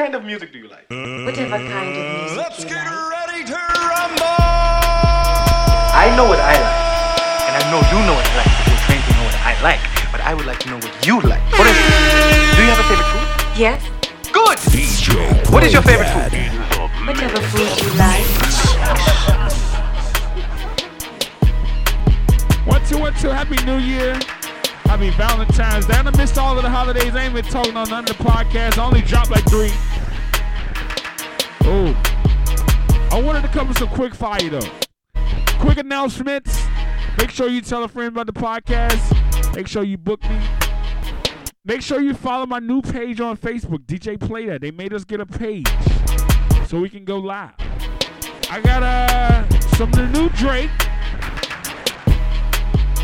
kind of music do you like? Whatever kind of music Let's you get like. ready to rumble! I know what I like, and I know you know what I like. because You're trained to know what I like, but I would like to know what you like. For instance, do you have a favorite food? Yes, Good. DJ What is your favorite food? whatever food you like. One, two, one, two. Happy New Year. Happy Valentine's Day. I done missed all of the holidays. I ain't been talking on none of the podcasts. I only dropped like three. Oh. I wanted to come some quick fire though. Quick announcements. Make sure you tell a friend about the podcast. Make sure you book me. Make sure you follow my new page on Facebook, DJ PlayDAT. They made us get a page so we can go live. I got uh some of the new Drake.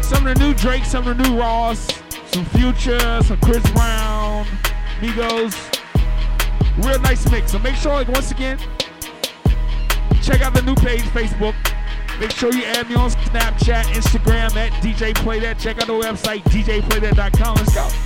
Some of the new Drake, some of the new Ross, some Future, some Chris Brown, Migos. Real nice mix. So make sure, like once again, check out the new page, Facebook. Make sure you add me on Snapchat, Instagram at DJ PlayDAT. Check out the website, djplaythat.com. Let's go.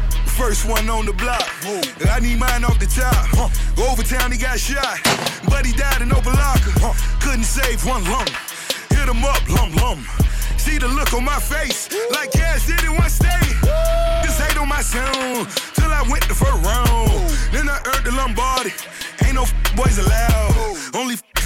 First one on the block. I need mine off the top. Over town he got shot. But he died in Opa-locka. Couldn't save one lung. Hit him up, lum lum. See the look on my face. Like Cash did in one state. Just hate on my sound. Till I went the first round. Then I earned the Lombardi. Ain't no boys allowed. Only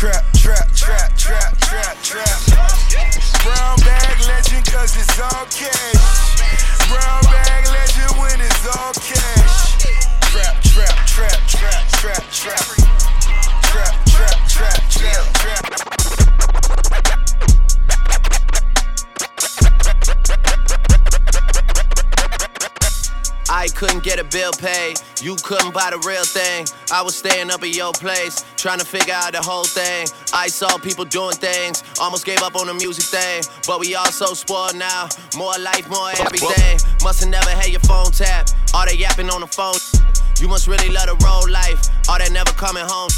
Trap, trap, trap, trap, trap, trap. Brown bag legend cause it's all cash. Brown bag legend when it's all cash. Trap, trap, trap, trap, trap, trap. Trap, couldn't get a bill paid. You couldn't buy the real thing. I was staying up at your place, trying to figure out the whole thing. I saw people doing things, almost gave up on the music thing. But we all so spoiled now. More life, more everything. Must've never had your phone tapped. All they yapping on the phone. You must really love the road life. All that never coming home.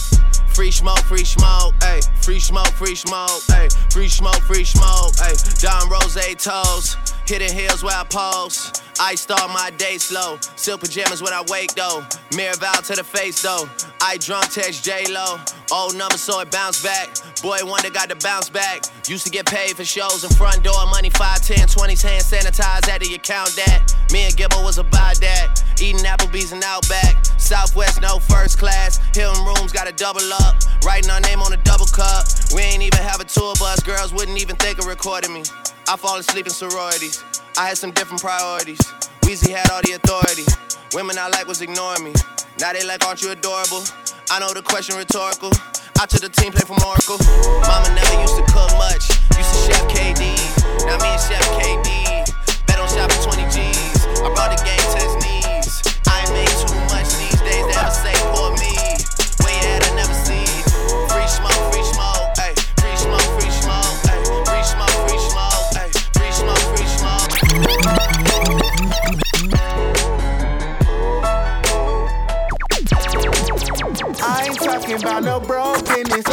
Free smoke, free smoke, ayy. Free smoke, free smoke, ayy. Free smoke, free smoke, ayy. Don Rose toes, hitting hills where I pose. I start my day slow. Silk pajamas when I wake though. Mirror vow to the face though. I drunk text J Lo. Old number so it bounce back. Boy wonder got to bounce back. Used to get paid for shows in front door. Money 5, 10, 20s hand sanitized. Had to account that. Me and Gibbo was about that. Eating Applebee's and Outback. Southwest, no first class. Hilton rooms got a double up. Writing our name on a double cup. We ain't even have a tour bus. Girls wouldn't even think of recording me. I fall asleep in sororities. I had some different priorities. Weezy had all the authority. Women I like was ignoring me. Now they like, aren't you adorable? I know the question rhetorical. I took the team play from Oracle. Mama never used to cook much. Used to chef KD. Now me and chef KD. Bet on shop for 20 G's. I brought the game to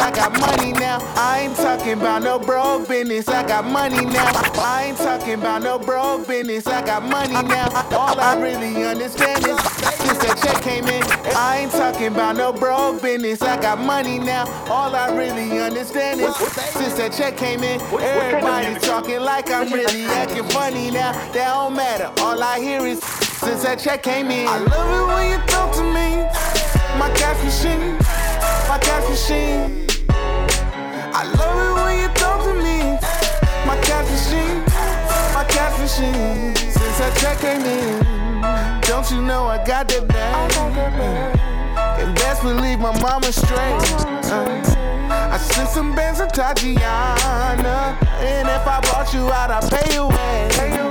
I got money now. I ain't talking about no broke business. I got money now. I ain't talking about no broke business. I got money now. All I really understand is since that check came in, I ain't talking about no broke business. I got money now. All I really understand is since that check came in, everybody talking like I'm really acting funny now. That don't matter. All I hear is since that check came in. I love it when you talk to me. My cash machine, my cash machine. Machine. Since that check came in, don't you know I got that bag? And best believe my mama's straight. Uh, I sent some bands to Tatiana. And if I brought you out, I pay you way.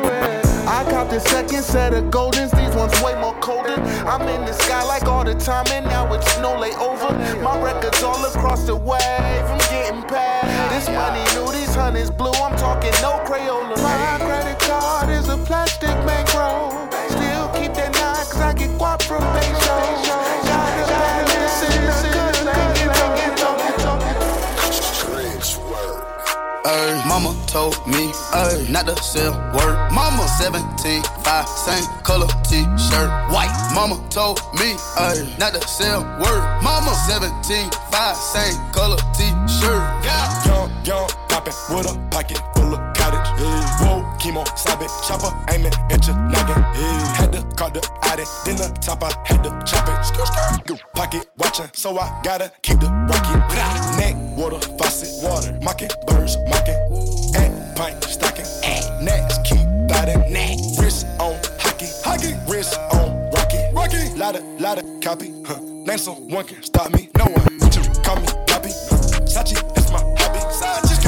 I copped the second set of Goldens, these ones way more colder. I'm in the sky like all the time, and now it's no layover. My records all across the wave, I'm getting paid. This money new, these honey's blue, I'm talking no Crayola. My credit card is a plastic bankroll. Still keep that nine, cause I get guap from Bezos. Ay, mama told me, ay, not to sell word. Mama 17, 5, same color t-shirt, white. Mama told me, ay, not to sell word. Mama 17, 5, same color t-shirt. Yeah. Young, young, poppin' with a pocket full of cottage. Yeah. Whoa, chemo, stop it, chopper, aiming at your noggin. Yeah. Had to call the addy, then the top, I had to chop it. Pocket watchin', so I gotta keep the rocket. Water, faucet, water, mocking, birds, mocking. At pint, stocking, next, keep biting. Neck, wrist on hockey, hockey, wrist on rocky, rocky. Lotta, lotta copy, huh? Name someone can stop me. No one, call me Poppy. Sachi, that's my hobby. Just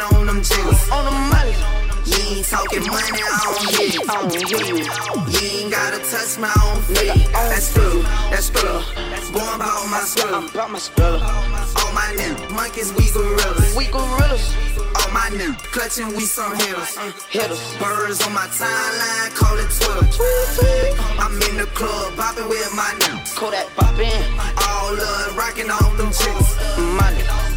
on them jiggers. On them money. You ain't talking money, I don't hear you. I you. You ain't gotta touch my own feet. That's true, that's true. Born about my spiller. About my spiller. All my niggas, monkeys, we gorillas. We gorillas. All my niggas, clutching, we some hitters. Uh, hitters. Birds on my timeline, call it Twitter. I'm in the club, poppin' with my niggas. Kodak poppin'. All love, rockin' on them chicks. Money.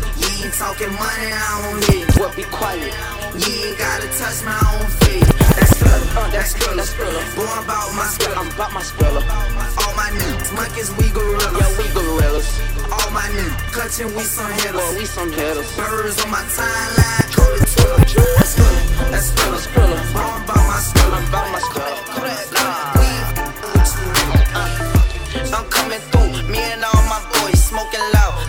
Ain't talking money, I don't hear. Well, be quiet. You ain't gotta touch my own feet. That's good, Uh, that's good. that's good. Born about my spiller. I'm about my spiller. All my niggas, monkeys, we gorillas. Yeah, we gorillas. All my niggas, clutching, we some Boy, hitters. we some hitters. Birds on my timeline, call it Twitter. That's good, that's good. Spiller. Born about my spiller. I'm about my spiller. I'm coming through, me and all my boys smoking loud.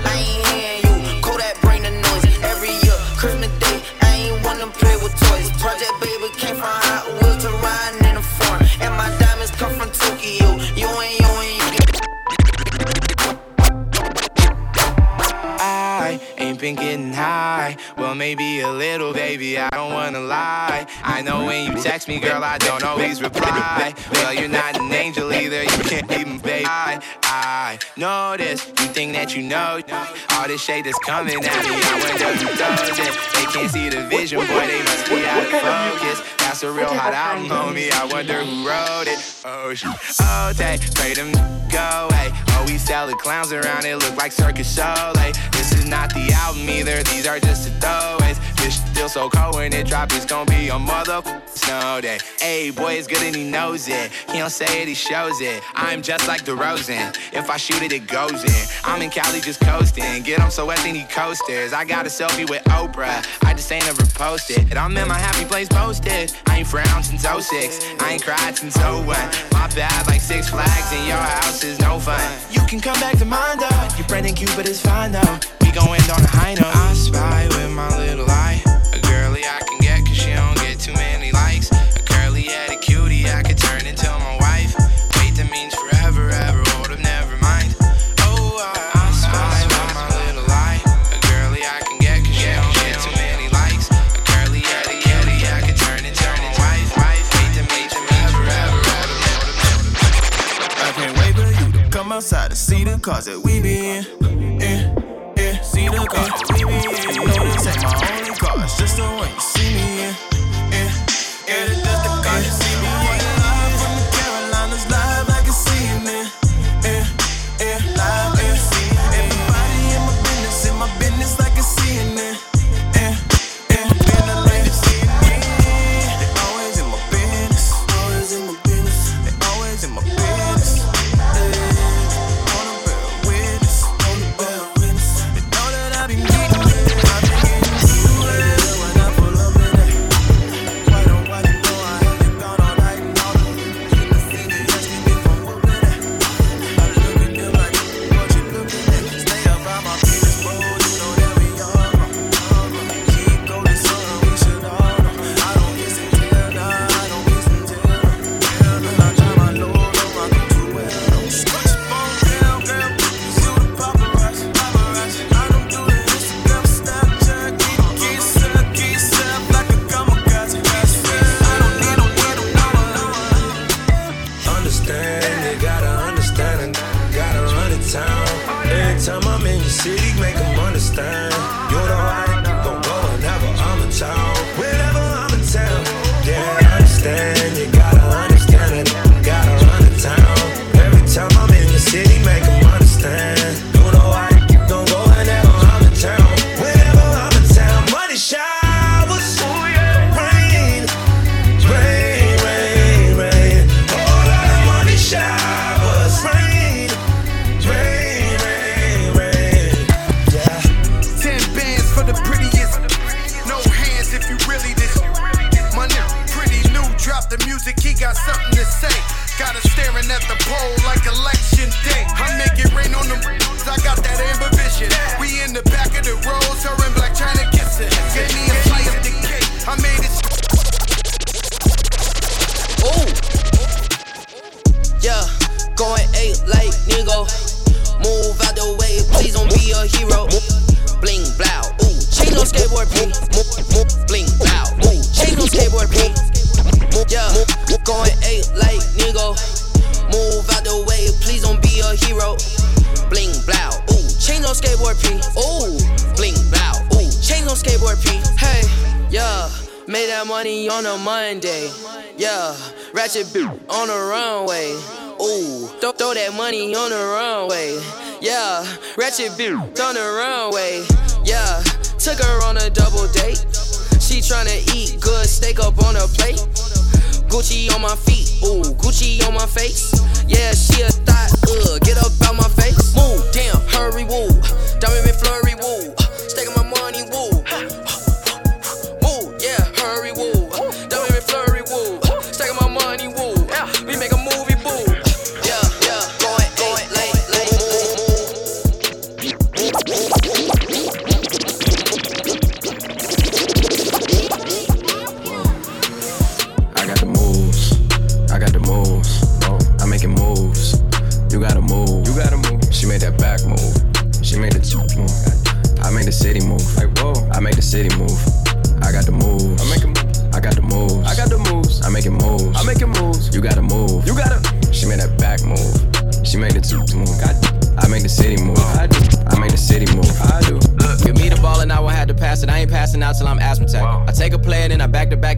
Text me, girl, I don't always reply. Well, you're not an angel either, you can't even baby. I, I know this, you think that you know all this shade that's coming at me. I wonder who does it. They can't see the vision, boy, they must be out of focus. That's a real hot album, homie. I wonder who wrote it. Oh, shit. Oh, they pray them go away. We sell the clowns around it, look like circus show. Like, this is not the album either, these are just the throwaways. This still so cold when it drop, it's gonna be a mother snow day. Hey, boy, it's good and he knows it. He don't say it, he shows it. I'm just like DeRozan. If I shoot it, it goes in. I'm in Cali just coasting. Get him so wet, then he coasters. I got a selfie with Oprah. I just ain't ever posted. And I'm in my happy place posted. I ain't frowned since 06. I ain't cried since 01. My bad, like six flags in your house is no fun. You can come back to mine though. Your and Cupid is fine though. We gon' end on a high note. I spy with my little eye. Cars that we be in. In, in, see the cars we be in. You know this ain't my only car, it's just the one you see me the music, he got something to say. Got her staring at the pole like election day. I make it rain on them. I got that amber vision. We in the back of the roads, her and Blac Chyna kissing. Gave me a slice of the cake. I made it. Ooh. Yeah, going eight like nigga. Move out the way, please don't be a hero. Bling blow, ooh, chain on skateboard P. Bling blow, ooh, chain on skateboard P. Yeah, going eight like nigga. Move out the way, please don't be a hero. Bling blow, ooh, chain on skateboard P. Ooh, bling blow, ooh, chain on skateboard P. Hey, yeah, made that money on a Monday. Yeah, ratchet boot on the runway. Ooh, throw, throw that money on the runway. Yeah, ratchet boot on the runway. Yeah, took her on a double date. She tryna eat good steak up on her plate. Gucci on my feet, ooh, Gucci on my face. Yeah, she a thought, uh, get up out my face. Move, damn, hurry, woo. Diamond McFlurry, woo.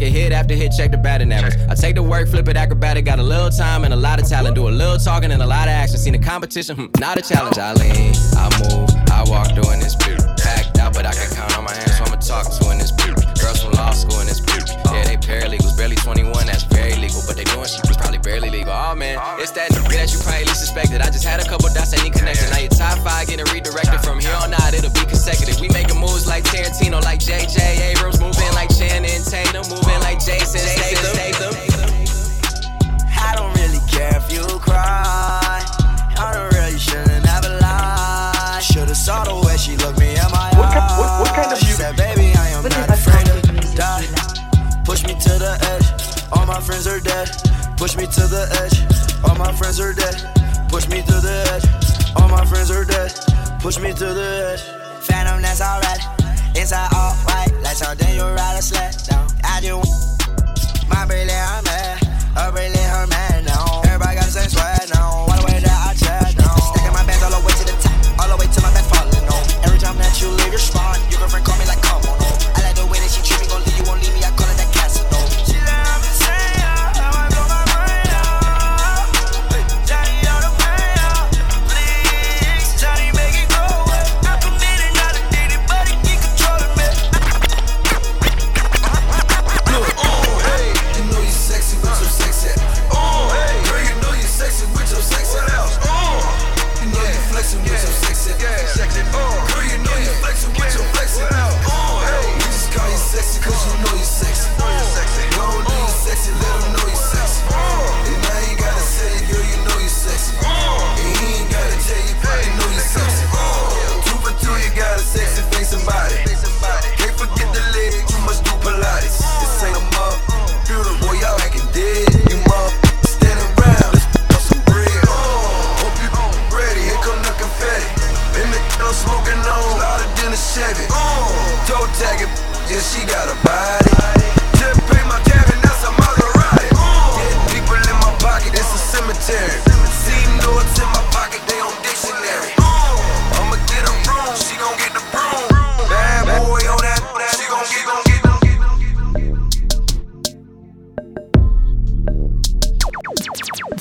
And hit after hit, check the batting average. I take the work, flip it acrobatic. Got a little time and a lot of talent. Do a little talking and a lot of action. Seen the competition, hmm, not a challenge. I lean, I move, I walk doing this beat. Packed out, but I can count on my hands, so I'ma talk to in this beat. Girls from law school in this beat. Yeah, they paralegals, barely 21, that's very legal. But they doing shit probably barely legal. Oh man, it's that nigga that you probably least suspected. I just had a couple dots that need connection. Now your top five getting redirected from here on out, it'll be consecutive. We making moves like Tarantino, like JJ Push me to the edge. All my friends are dead. Push me to the edge. All my friends are dead. Push me to the edge. Phantom, that's alright. Inside all white, like something you ride a sled down. I do my brilliant man, a brilliant her man now. Everybody got the same swag now. All the way that I chat now. Stacking my bands all the way to the top, all the way to my back falling on. Every time that you leave your spot, your girlfriend call me like,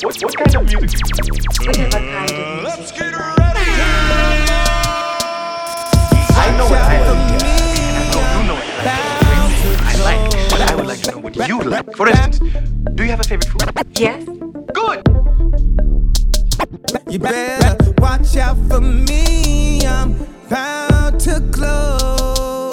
What, what kind of music? Let's get ready. I know what I like. And I know you know what I like. But I would like to know what you like. For instance, do you have a favorite food? Yes. Good. You better watch out for me. I'm bound to glow.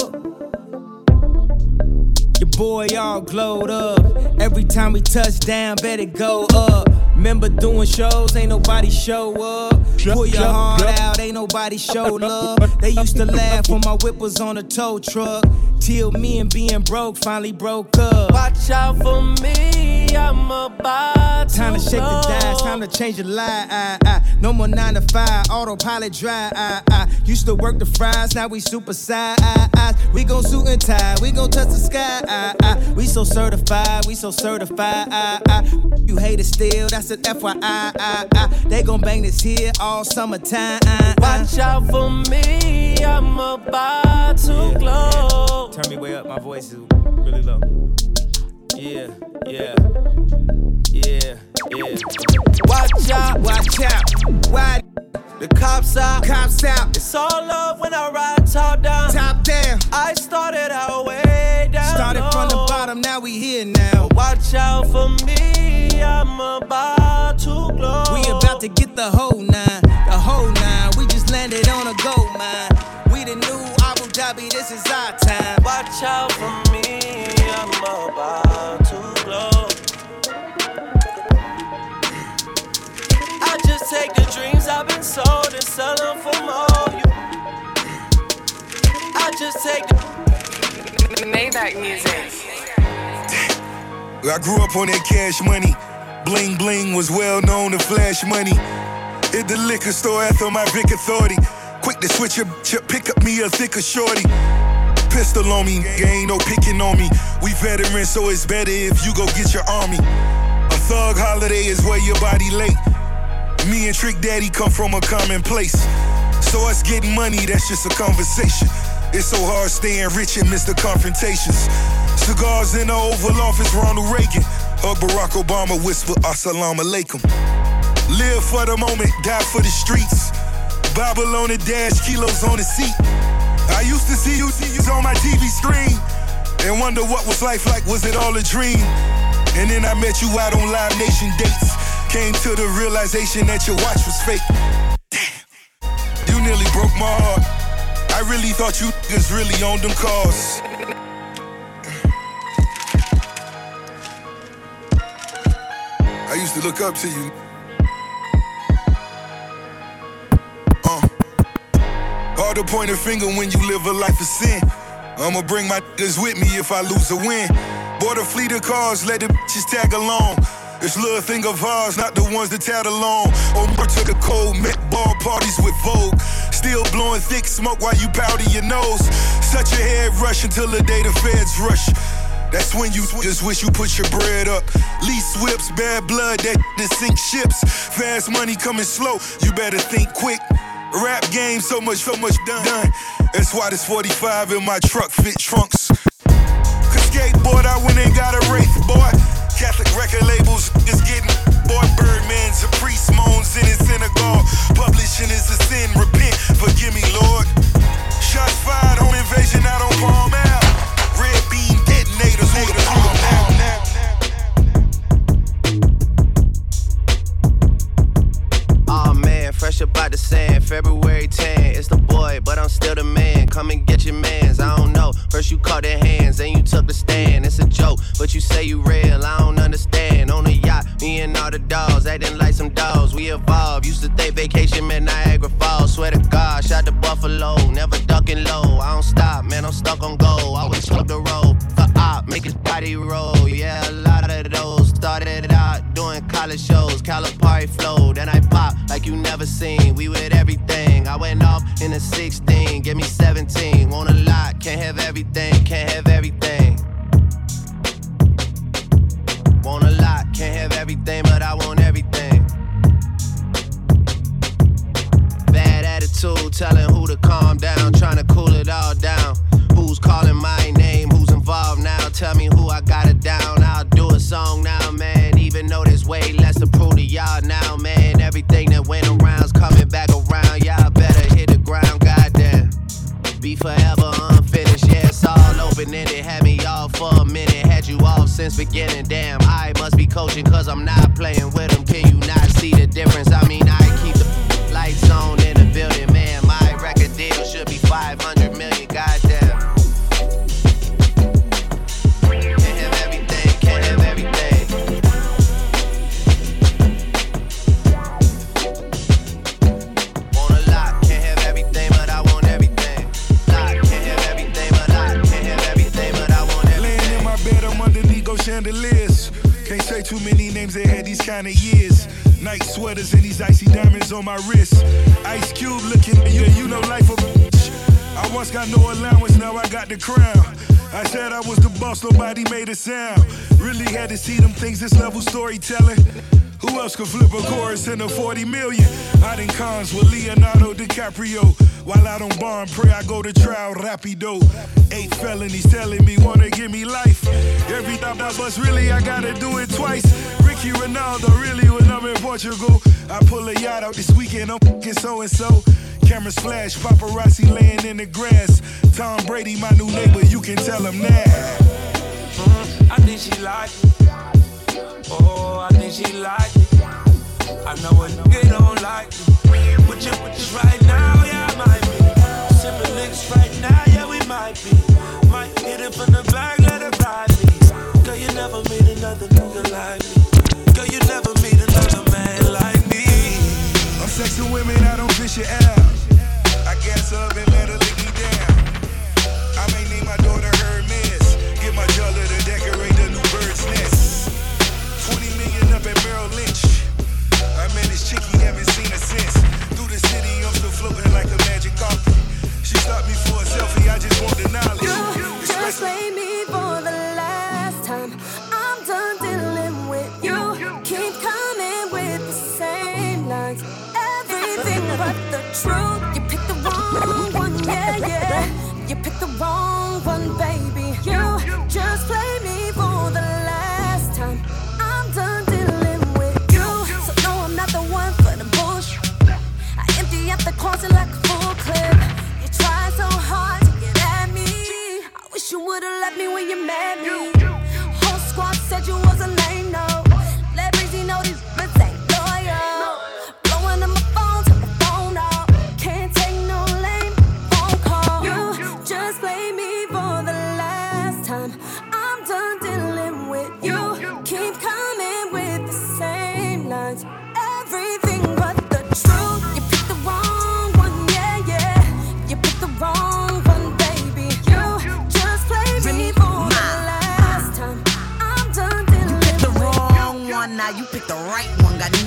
Your boy all glowed up. Every time we touch down, better go up. Remember doing shows, ain't nobody show up. Pull your heart out, ain't nobody show love. They used to laugh when my whip was on a tow truck. Till me and being broke finally broke up. Watch out for me, I'm about to Time to shake the dice, time to change your life. I, I. No more nine to five, autopilot drive. I, I. Used to work the fries, now we super side. I, I. We gon' suit and tie, we gon' touch the sky. I, I. We so certified, we so certified. I, I. You hate it still, that's an FYI. I, I. They gon' bang this here all summertime. I, I. Watch out for me, I'm about to glow. Turn me way up, my voice is really low. Yeah, yeah, yeah, yeah. Watch out, Watch out, why the cops out. cops out? It's all love when I ride top down. Top down. I started out way. Started from the bottom, now we here now. Watch out for me, I'm about to glow. We about to get the whole nine, the whole nine. We just landed on a gold mine. We the new Abu Dhabi, this is our time. Watch out for me, I'm about to glow. I just take the dreams I've been sold and sell them for more. You- I just take the Maybach music. I grew up on that cash money. Bling bling was well known to flash money. Hit the liquor store after my Vic Authority. Quick to switch up, pick up me a thicker shorty. Pistol on me, ain't no picking on me. We veterans, so it's better if you go get your army. A thug holiday is where your body late. Me and Trick Daddy come from a common place. So us getting money, that's just a conversation. It's so hard staying rich amidst the confrontations. Cigars in the Oval Office, Ronald Reagan. Hug Barack Obama, whisper Assalamu alaikum. Live for the moment, die for the streets. Bible on the dash, kilos on the seat. I used to see you, see you on my TV screen and wonder what was life like. Was it all a dream? And then I met you out on Live Nation dates. Came to the realization that your watch was fake. Damn, you nearly broke my heart. I really thought you niggas really owned them cars. I used to look up to you. Uh. Hard to point a finger when you live a life of sin. I'ma bring my niggas with me if I lose a win. Bought a fleet of cars, let the bitches tag along. This little thing of ours, not the ones that tag along. Or more a cold, met ball parties with Vogue. Still blowing thick smoke while you powder your nose. Such a head rush until the day the feds rush. That's when you just wish you put your bread up. Lease whips, bad blood that, that sink ships. Fast money coming slow, you better think quick. Rap game, so much, so much done. done. That's why this 45 in my truck fit trunks. Cause skateboard, I went and got a Wraith, boy. Catholic record labels is getting boy Birdman's a priest moans in his synagogue. Publishing is a sin, repent, forgive me, Lord. Shots fired, home invasion out on Palm Ave. Red beam detonators, haters, all now, now. Oh, man, fresh up out the sand, February 10. It's the boy, but I'm still the man. Come and get your mans. I don't know. First you caught their hands, then you took the stand. It's a joke, but you say you real. I don't understand. On a yacht, me and all the dogs acting like some dogs. We evolved. Used to think vacation meant Niagara Falls. Swear to God, shot the Buffalo, never ducking low. I don't stop, man. I'm stuck on goal. I was up the road for op, make his body roll. Yeah, a lot of those started doing college shows, Calipari flow. Then I pop like you never seen. We with everything. I went off in a 16, give me 17. Want a lot, can't have everything, can't have everything. Want a lot, can't have everything, but I want everything. Bad attitude, telling who to calm down, Went around's coming back around. Y'all better hit the ground, goddamn. Be forever unfinished, yeah, it's all open ended. Had me off for a minute, had you off since beginning. Damn, I must be coaching cause I'm not playing with them. Can you not see the difference? I mean, I keep the lights on in the building, man. My record deal should be 500 million, goddamn. On my wrist. Ice Cube looking, yeah, you know life a bitch. I once got no allowance, now I got the crown. I said I was the boss, nobody made a sound. Really had to see them things, this level storytelling. Who else could flip a chorus in a 40 million? Out in cons with Leonardo DiCaprio. While I don't bond, pray I go to trial rapido. Eight felonies telling me wanna give me life. Every time I bust, really I gotta do it twice. Ricky Ronaldo, really when I'm in Portugal. I pull a yacht out this weekend, I'm fucking so and so. Cameras flash, paparazzi laying in the grass. Tom Brady, my new neighbor, you can tell him that. Mm-hmm. I think she like it. Oh, I think she like it. I know a nigga don't like it. Put your pictures right now, yeah, I might be. Sipping licks right now, yeah, we might be. Might hit it from the back, let it ride me. Girl, you never meet another nigga like me. Girl, you never meet another man like me. I'm sexing women, I don't fish it out. I guess I've let her lick me down. I may need my daughter Hermes. Get my jolly to decorate the new bird's nest. 20 million up at Merrill Lynch. I met this chick, chickie, haven't seen her since. Through the city, I'm still floating like a magic carpet. She stopped me for a selfie, I just won't deny it. you just play me for the last time. true. You picked the wrong one, yeah, yeah. You picked the wrong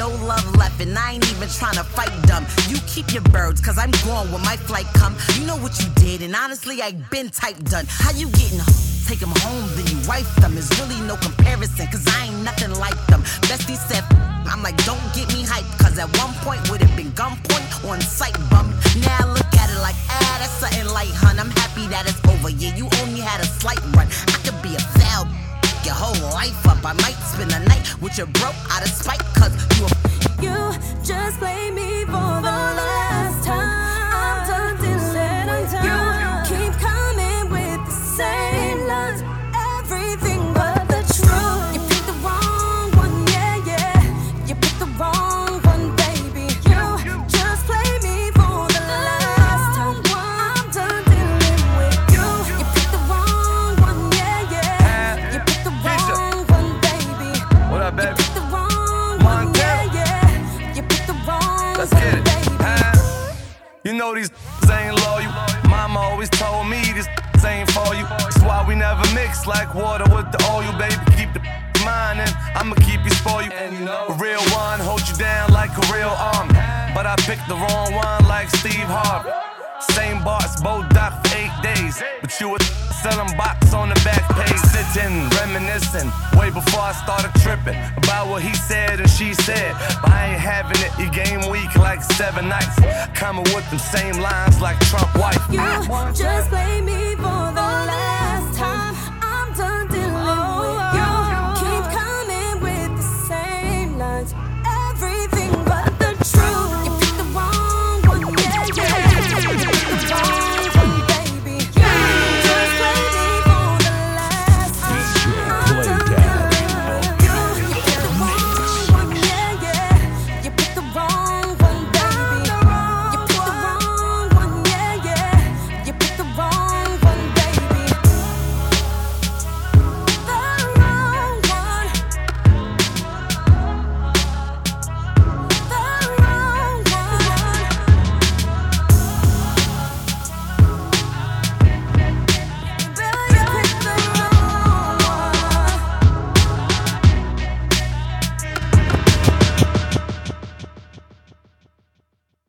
love left, and I ain't even trying to fight dumb. You keep your birds, cause I'm going when my flight come. You know what you did, and honestly, I been type done. How you getting home? Take them home, then you wife them. There's really no comparison, cause I ain't nothing like them. Bestie said, I'm like, don't get me hyped, cause at one point would have been gunpoint on sight bum. Now I look at it like, ah, that's something light, hun. I'm happy that it's over. Yeah, you only had a slight run. I could be a foul your whole life up. I might spend the night with your bro out of spite, cause you You just play me for the last The wrong one like Steve Harvey. Same boss, both doc for eight days. But you were selling box on the back page, sitting, reminiscing. Way before I started tripping about what he said and she said. But I ain't having it, you game week like seven nights. Coming with them same lines like Trump wife. You just play me